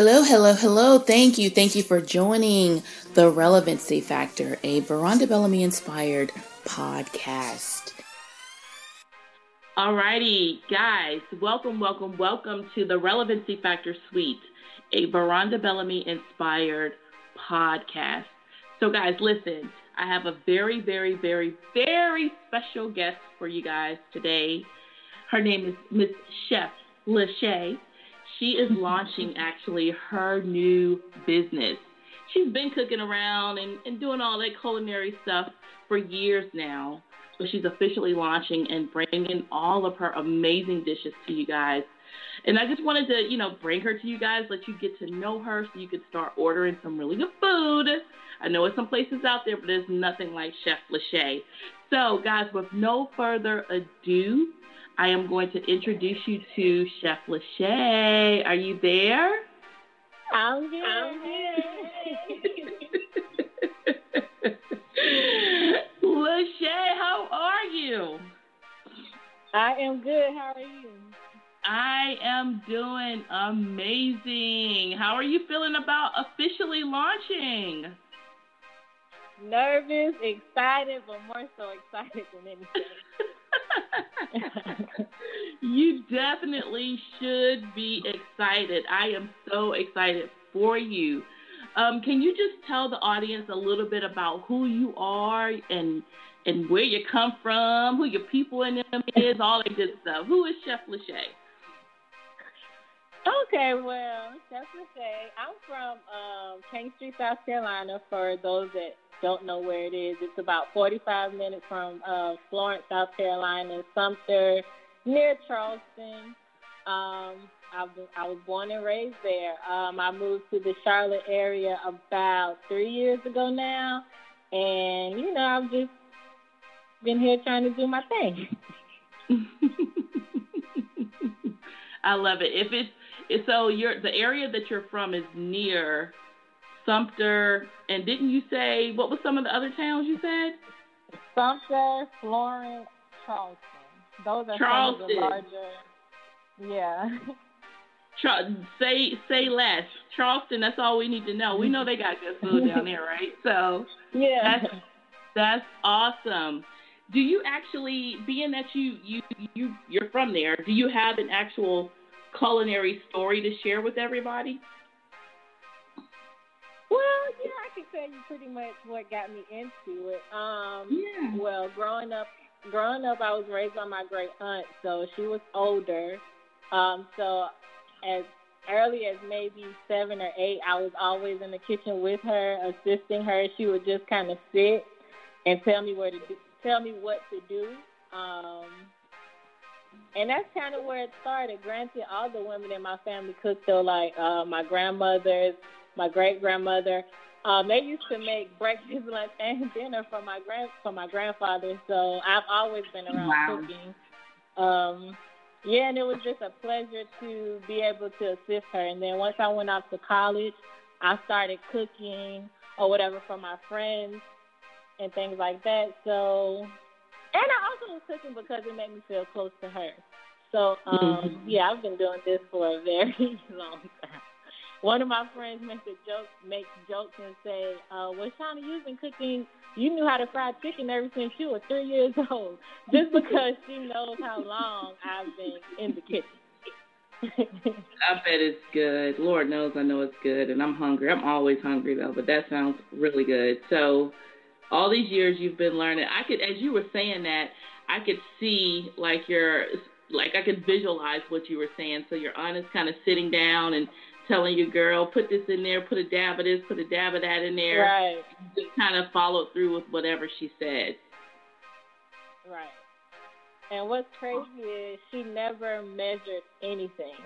Hello, hello, hello. Thank you. Thank you for joining The Relevancy Factor, a Veronda Bellamy inspired podcast. Alrighty, guys, welcome, welcome, welcome to the Relevancy Factor Suite, a Veronda Bellamy inspired podcast. So, guys, listen, I have a very, very, very, very special guest for you guys today. Her name is Miss Chef Lashay. She is launching actually her new business. She's been cooking around and, and doing all that culinary stuff for years now. So she's officially launching and bringing all of her amazing dishes to you guys. And I just wanted to, you know, bring her to you guys, let you get to know her so you could start ordering some really good food. I know it's some places out there, but there's nothing like Chef Lashay. So, guys, with no further ado, I am going to introduce you to Chef Lashay. Are you there? I'm here. I'm here. Lashay, how are you? I am good. How are you? I am doing amazing. How are you feeling about officially launching? Nervous, excited, but more so excited than anything. you definitely should be excited. I am so excited for you. Um, can you just tell the audience a little bit about who you are and and where you come from, who your people in them is, all that good stuff? Who is Chef Lashay? Okay, well, Chef Lashay, I'm from um, Kingstree, South Carolina. For those that don't know where it is, it's about 45 minutes from uh, Florence, South Carolina, Sumter, near Charleston. Um, I I was born and raised there. Um, I moved to the Charlotte area about three years ago now, and you know I've just been here trying to do my thing. I love it. If it's so, you're the area that you're from is near Sumter, and didn't you say what was some of the other towns you said? Sumter, Florence, Charleston. Those are Charleston. some of the larger. Yeah. Char- say say less. Charleston. That's all we need to know. We know they got good food down there, right? So yeah, that's, that's awesome. Do you actually, being that you you you you're from there, do you have an actual culinary story to share with everybody? Well, yeah, I can tell you pretty much what got me into it. Um, yeah. Well, growing up, growing up, I was raised by my great aunt, so she was older. Um, so as early as maybe seven or eight, I was always in the kitchen with her, assisting her. She would just kind of sit and tell me where to do, tell me what to do. Um, and that's kind of where it started. Granted, all the women in my family cooked though, like uh, my grandmothers, my great grandmother. Um, they used to make breakfast, lunch, and dinner for my grand for my grandfather. So I've always been around wow. cooking. Um, yeah, and it was just a pleasure to be able to assist her. And then once I went off to college, I started cooking or whatever for my friends and things like that. So, and I also was cooking because it made me feel close to her. So, um, mm-hmm. yeah, I've been doing this for a very long time. One of my friends makes a joke, makes jokes and say, uh, "Well, Shauna, you've been cooking. You knew how to fry chicken ever since you were three years old, just because she knows how long I've been in the kitchen." I bet it's good. Lord knows I know it's good, and I'm hungry. I'm always hungry though, but that sounds really good. So, all these years you've been learning. I could, as you were saying that, I could see like your, like I could visualize what you were saying. So your aunt is kind of sitting down and telling your girl, put this in there, put a dab of this, put a dab of that in there. Right. Just kind of followed through with whatever she said. Right. And what's crazy is she never measured anything.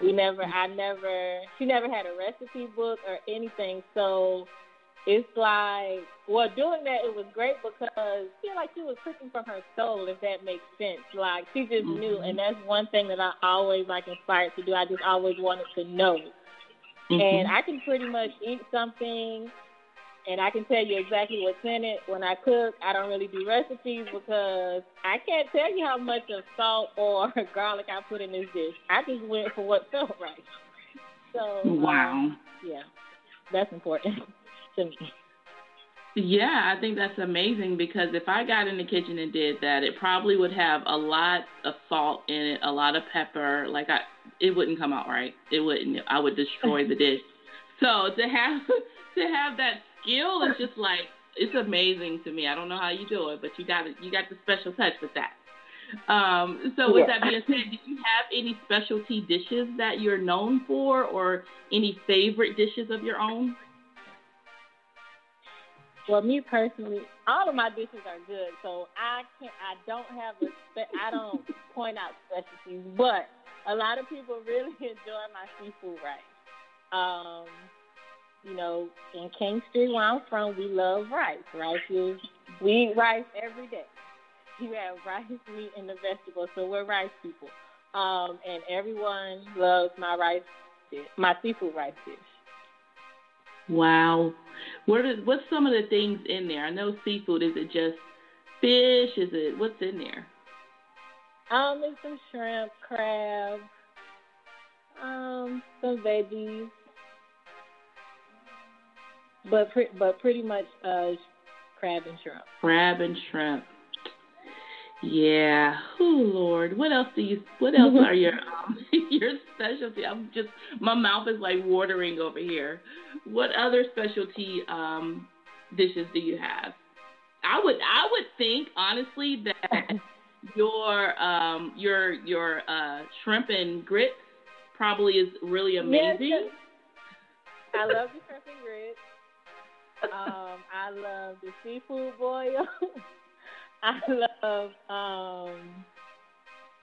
We never, I never, she never had a recipe book or anything. So it's like, well, doing that, it was great because I feel like she was cooking from her soul, if that makes sense. Like she just mm-hmm. knew, and that's one thing that I always like inspired to do. I just always wanted to know Mm-hmm. And I can pretty much eat something and I can tell you exactly what's in it. When I cook, I don't really do recipes because I can't tell you how much of salt or garlic I put in this dish. I just went for what felt right. So wow, um, yeah, that's important to me. Yeah, I think that's amazing because if I got in the kitchen and did that, it probably would have a lot of salt in it, a lot of pepper. Like I, it wouldn't come out right. It wouldn't. I would destroy the dish. So to have to have that skill is just like it's amazing to me. I don't know how you do it, but you got it. You got the special touch with that. Um, so with yeah. that being said, do you have any specialty dishes that you're known for, or any favorite dishes of your own? Well, me personally, all of my dishes are good, so I can't. I don't have a. Spe- I don't point out specialties, but a lot of people really enjoy my seafood rice. Um, you know, in Kingstree where I'm from, we love rice. Rice is we eat rice every day. You have rice, meat, and the vegetables, so we're rice people. Um, and everyone loves my rice, dish, my seafood rice dish. Wow. What is what's some of the things in there? I know seafood. Is it just fish? Is it what's in there? Um, there's some shrimp, crab, um, some veggies, but pre- but pretty much uh, crab and shrimp. Crab and shrimp. Yeah. Oh Lord, what else do you? What else are your um, your specialty? I'm just my mouth is like watering over here. What other specialty um, dishes do you have? I would I would think honestly that your um your your uh shrimp and grits probably is really amazing. Yes, I love the shrimp and grits. Um, I love the seafood boil. I love um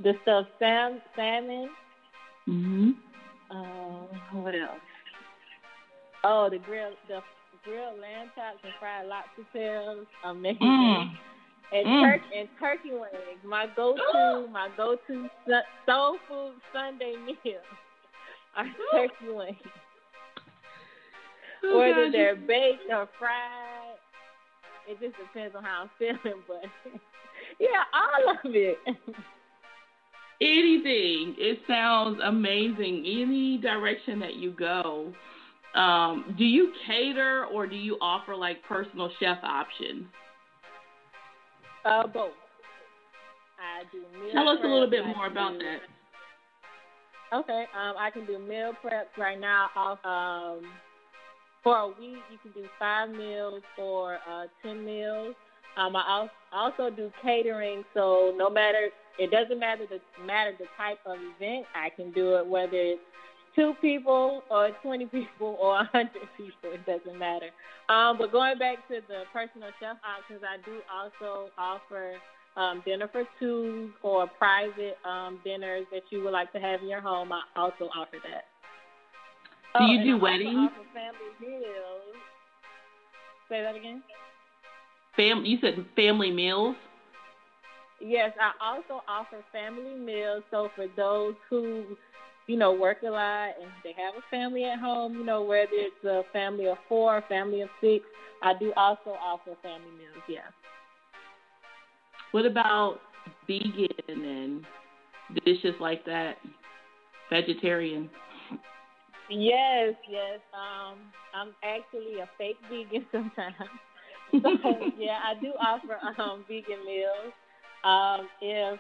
the stuff sam- salmon. Mhm. Um, what else? Oh, the grilled the grilled lamb chops and fried lobster tails. Amazing. Mm. And mm. turkey and turkey wings. My go-to, my go-to soul food Sunday meal are turkey wings. Oh, Whether gosh. they're baked or fried, it just depends on how I'm feeling. But yeah, all of it. Anything. It sounds amazing. Any direction that you go. Um, do you cater or do you offer like personal chef options? Uh, both. I do meal Tell us a little bit more about that. Okay, um, I can do meal preps right now. Off um, for a week, you can do five meals or uh, ten meals. Um, I also do catering, so no matter it doesn't matter the matter the type of event, I can do it whether it's two people or twenty people or a hundred people. It doesn't matter. Um, but going back to the personal chef options, I do also offer um, dinner for two or private um, dinners that you would like to have in your home. I also offer that. Do you oh, do weddings? family meals. Say that again. Fam, you said family meals. Yes, I also offer family meals. So for those who, you know, work a lot and they have a family at home, you know, whether it's a family of four, a family of six, I do also offer family meals. Yeah. What about vegan and dishes like that? Vegetarian. Yes, yes. Um, I'm actually a fake vegan sometimes. So yeah, I do offer um vegan meals. Um, if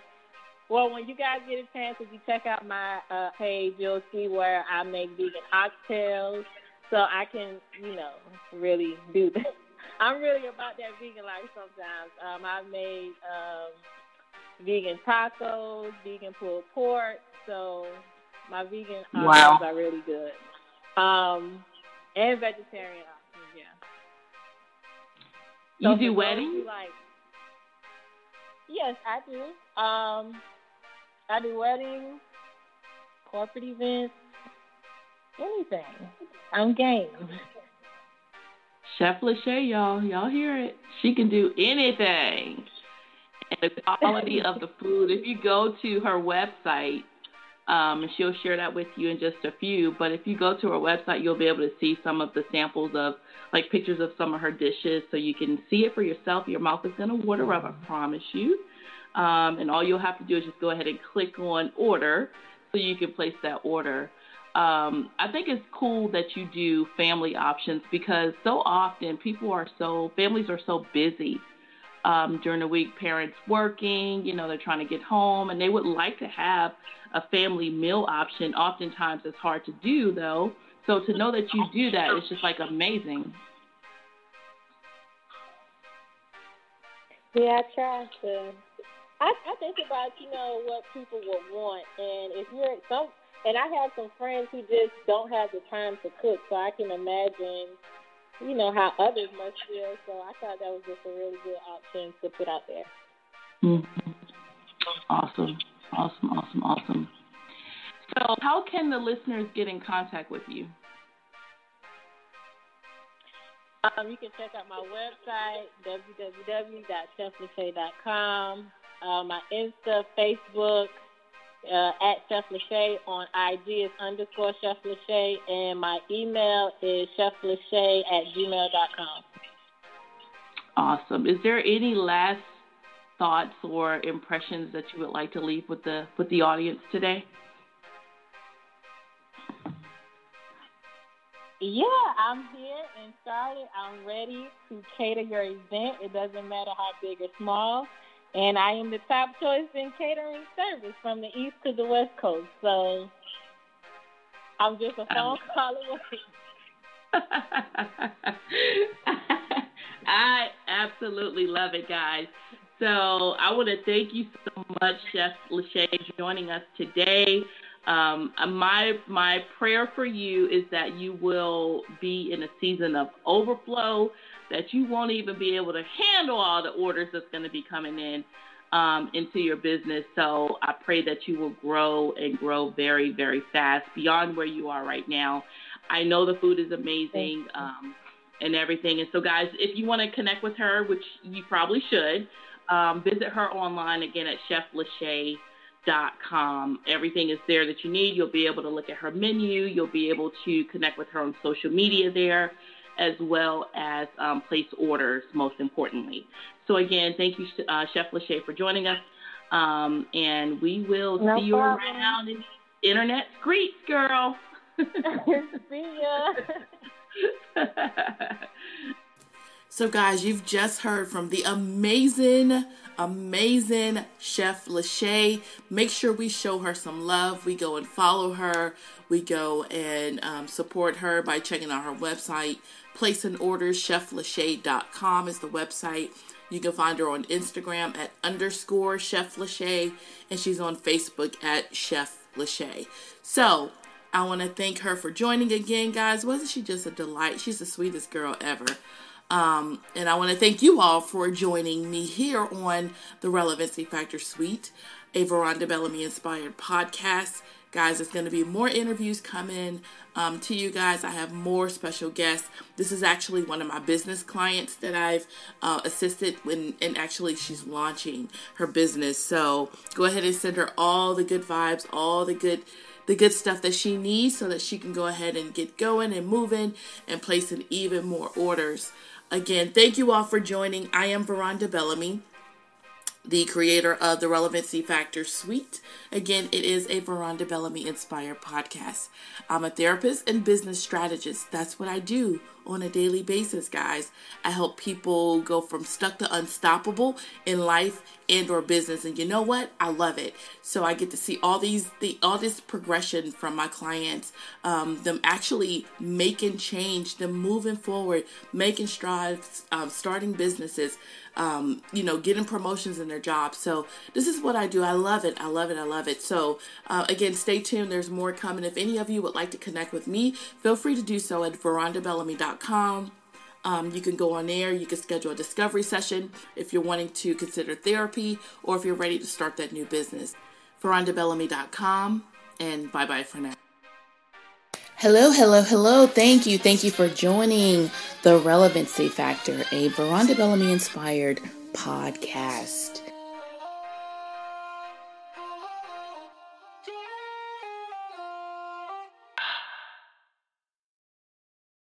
well, when you guys get a chance, if you check out my uh, page, you'll see where I make vegan oxtails, so I can, you know, really do that. I'm really about that vegan life sometimes. Um, I've made um, vegan tacos, vegan pulled pork, so my vegan options wow. are really good. Um, and vegetarian options. So you do weddings? Like, yes, I do. Um, I do weddings, corporate events, anything. I'm game. Chef Lashay, y'all, y'all hear it? She can do anything. And the quality of the food. If you go to her website, um, and she'll share that with you in just a few. But if you go to her website, you'll be able to see some of the samples of like pictures of some of her dishes, so you can see it for yourself. Your mouth is gonna water up, I promise you. Um, and all you'll have to do is just go ahead and click on order, so you can place that order. um, I think it's cool that you do family options because so often people are so families are so busy um, during the week. Parents working, you know, they're trying to get home, and they would like to have a family meal option. Oftentimes, it's hard to do though. So to know that you do that is just like amazing. Yeah, I try to. I, I think about you know what people would want, and if you're some, and I have some friends who just don't have the time to cook, so I can imagine, you know, how others must feel. So I thought that was just a really good option to put out there. Mm-hmm. Awesome, awesome, awesome, awesome. So, how can the listeners get in contact with you? Um, you can check out my website, www.cheflashay.com. Uh, my Insta, Facebook, uh, at Chef Lashay. On IG is underscore Chef Lashay. And my email is cheflashay at gmail.com. Awesome. Is there any last thoughts or impressions that you would like to leave with the with the audience today? Yeah, I'm here in Charlotte. I'm ready to cater your event. It doesn't matter how big or small. And I am the top choice in catering service from the east to the west coast. So I'm just a phone call away. I absolutely love it, guys. So I want to thank you so much, Chef Lashay, joining us today. Um, uh, my my prayer for you is that you will be in a season of overflow, that you won't even be able to handle all the orders that's going to be coming in um, into your business. So I pray that you will grow and grow very very fast beyond where you are right now. I know the food is amazing um, and everything, and so guys, if you want to connect with her, which you probably should, um, visit her online again at Chef Lashay com. Everything is there that you need. You'll be able to look at her menu. You'll be able to connect with her on social media there, as well as um, place orders, most importantly. So, again, thank you, uh, Chef Lashay, for joining us. Um, and we will no see you around in internet streets, girl. see ya. So, guys, you've just heard from the amazing, amazing Chef Lashay. Make sure we show her some love. We go and follow her. We go and um, support her by checking out her website. Placing orders, cheflashay.com is the website. You can find her on Instagram at underscore Chef Lashay, and she's on Facebook at Chef Lashay. So, I want to thank her for joining again, guys. Wasn't she just a delight? She's the sweetest girl ever. Um, and I want to thank you all for joining me here on the Relevancy Factor Suite, a Veronda Bellamy inspired podcast. Guys, there's going to be more interviews coming um, to you guys. I have more special guests. This is actually one of my business clients that I've uh, assisted when, and actually she's launching her business. So go ahead and send her all the good vibes, all the good the good stuff that she needs so that she can go ahead and get going and moving and placing even more orders. Again, thank you all for joining. I am Veronda Bellamy, the creator of the Relevancy Factor Suite. Again, it is a Veronda Bellamy inspired podcast. I'm a therapist and business strategist. That's what I do on a daily basis, guys. I help people go from stuck to unstoppable in life and or business. And you know what? I love it. So I get to see all these the all this progression from my clients, um, them actually making change, them moving forward, making strides, um, starting businesses, um, you know, getting promotions in their jobs. So this is what I do. I love it. I love it. I love it. So uh, again, stay tuned. There's more coming. If any of you would like to connect with me, feel free to do so at verondabellamy.com. Um, you can go on there. You can schedule a discovery session if you're wanting to consider therapy or if you're ready to start that new business. VerondaBellamy.com and bye bye for now. Hello, hello, hello. Thank you. Thank you for joining the Relevancy Factor, a Veronda Bellamy inspired podcast.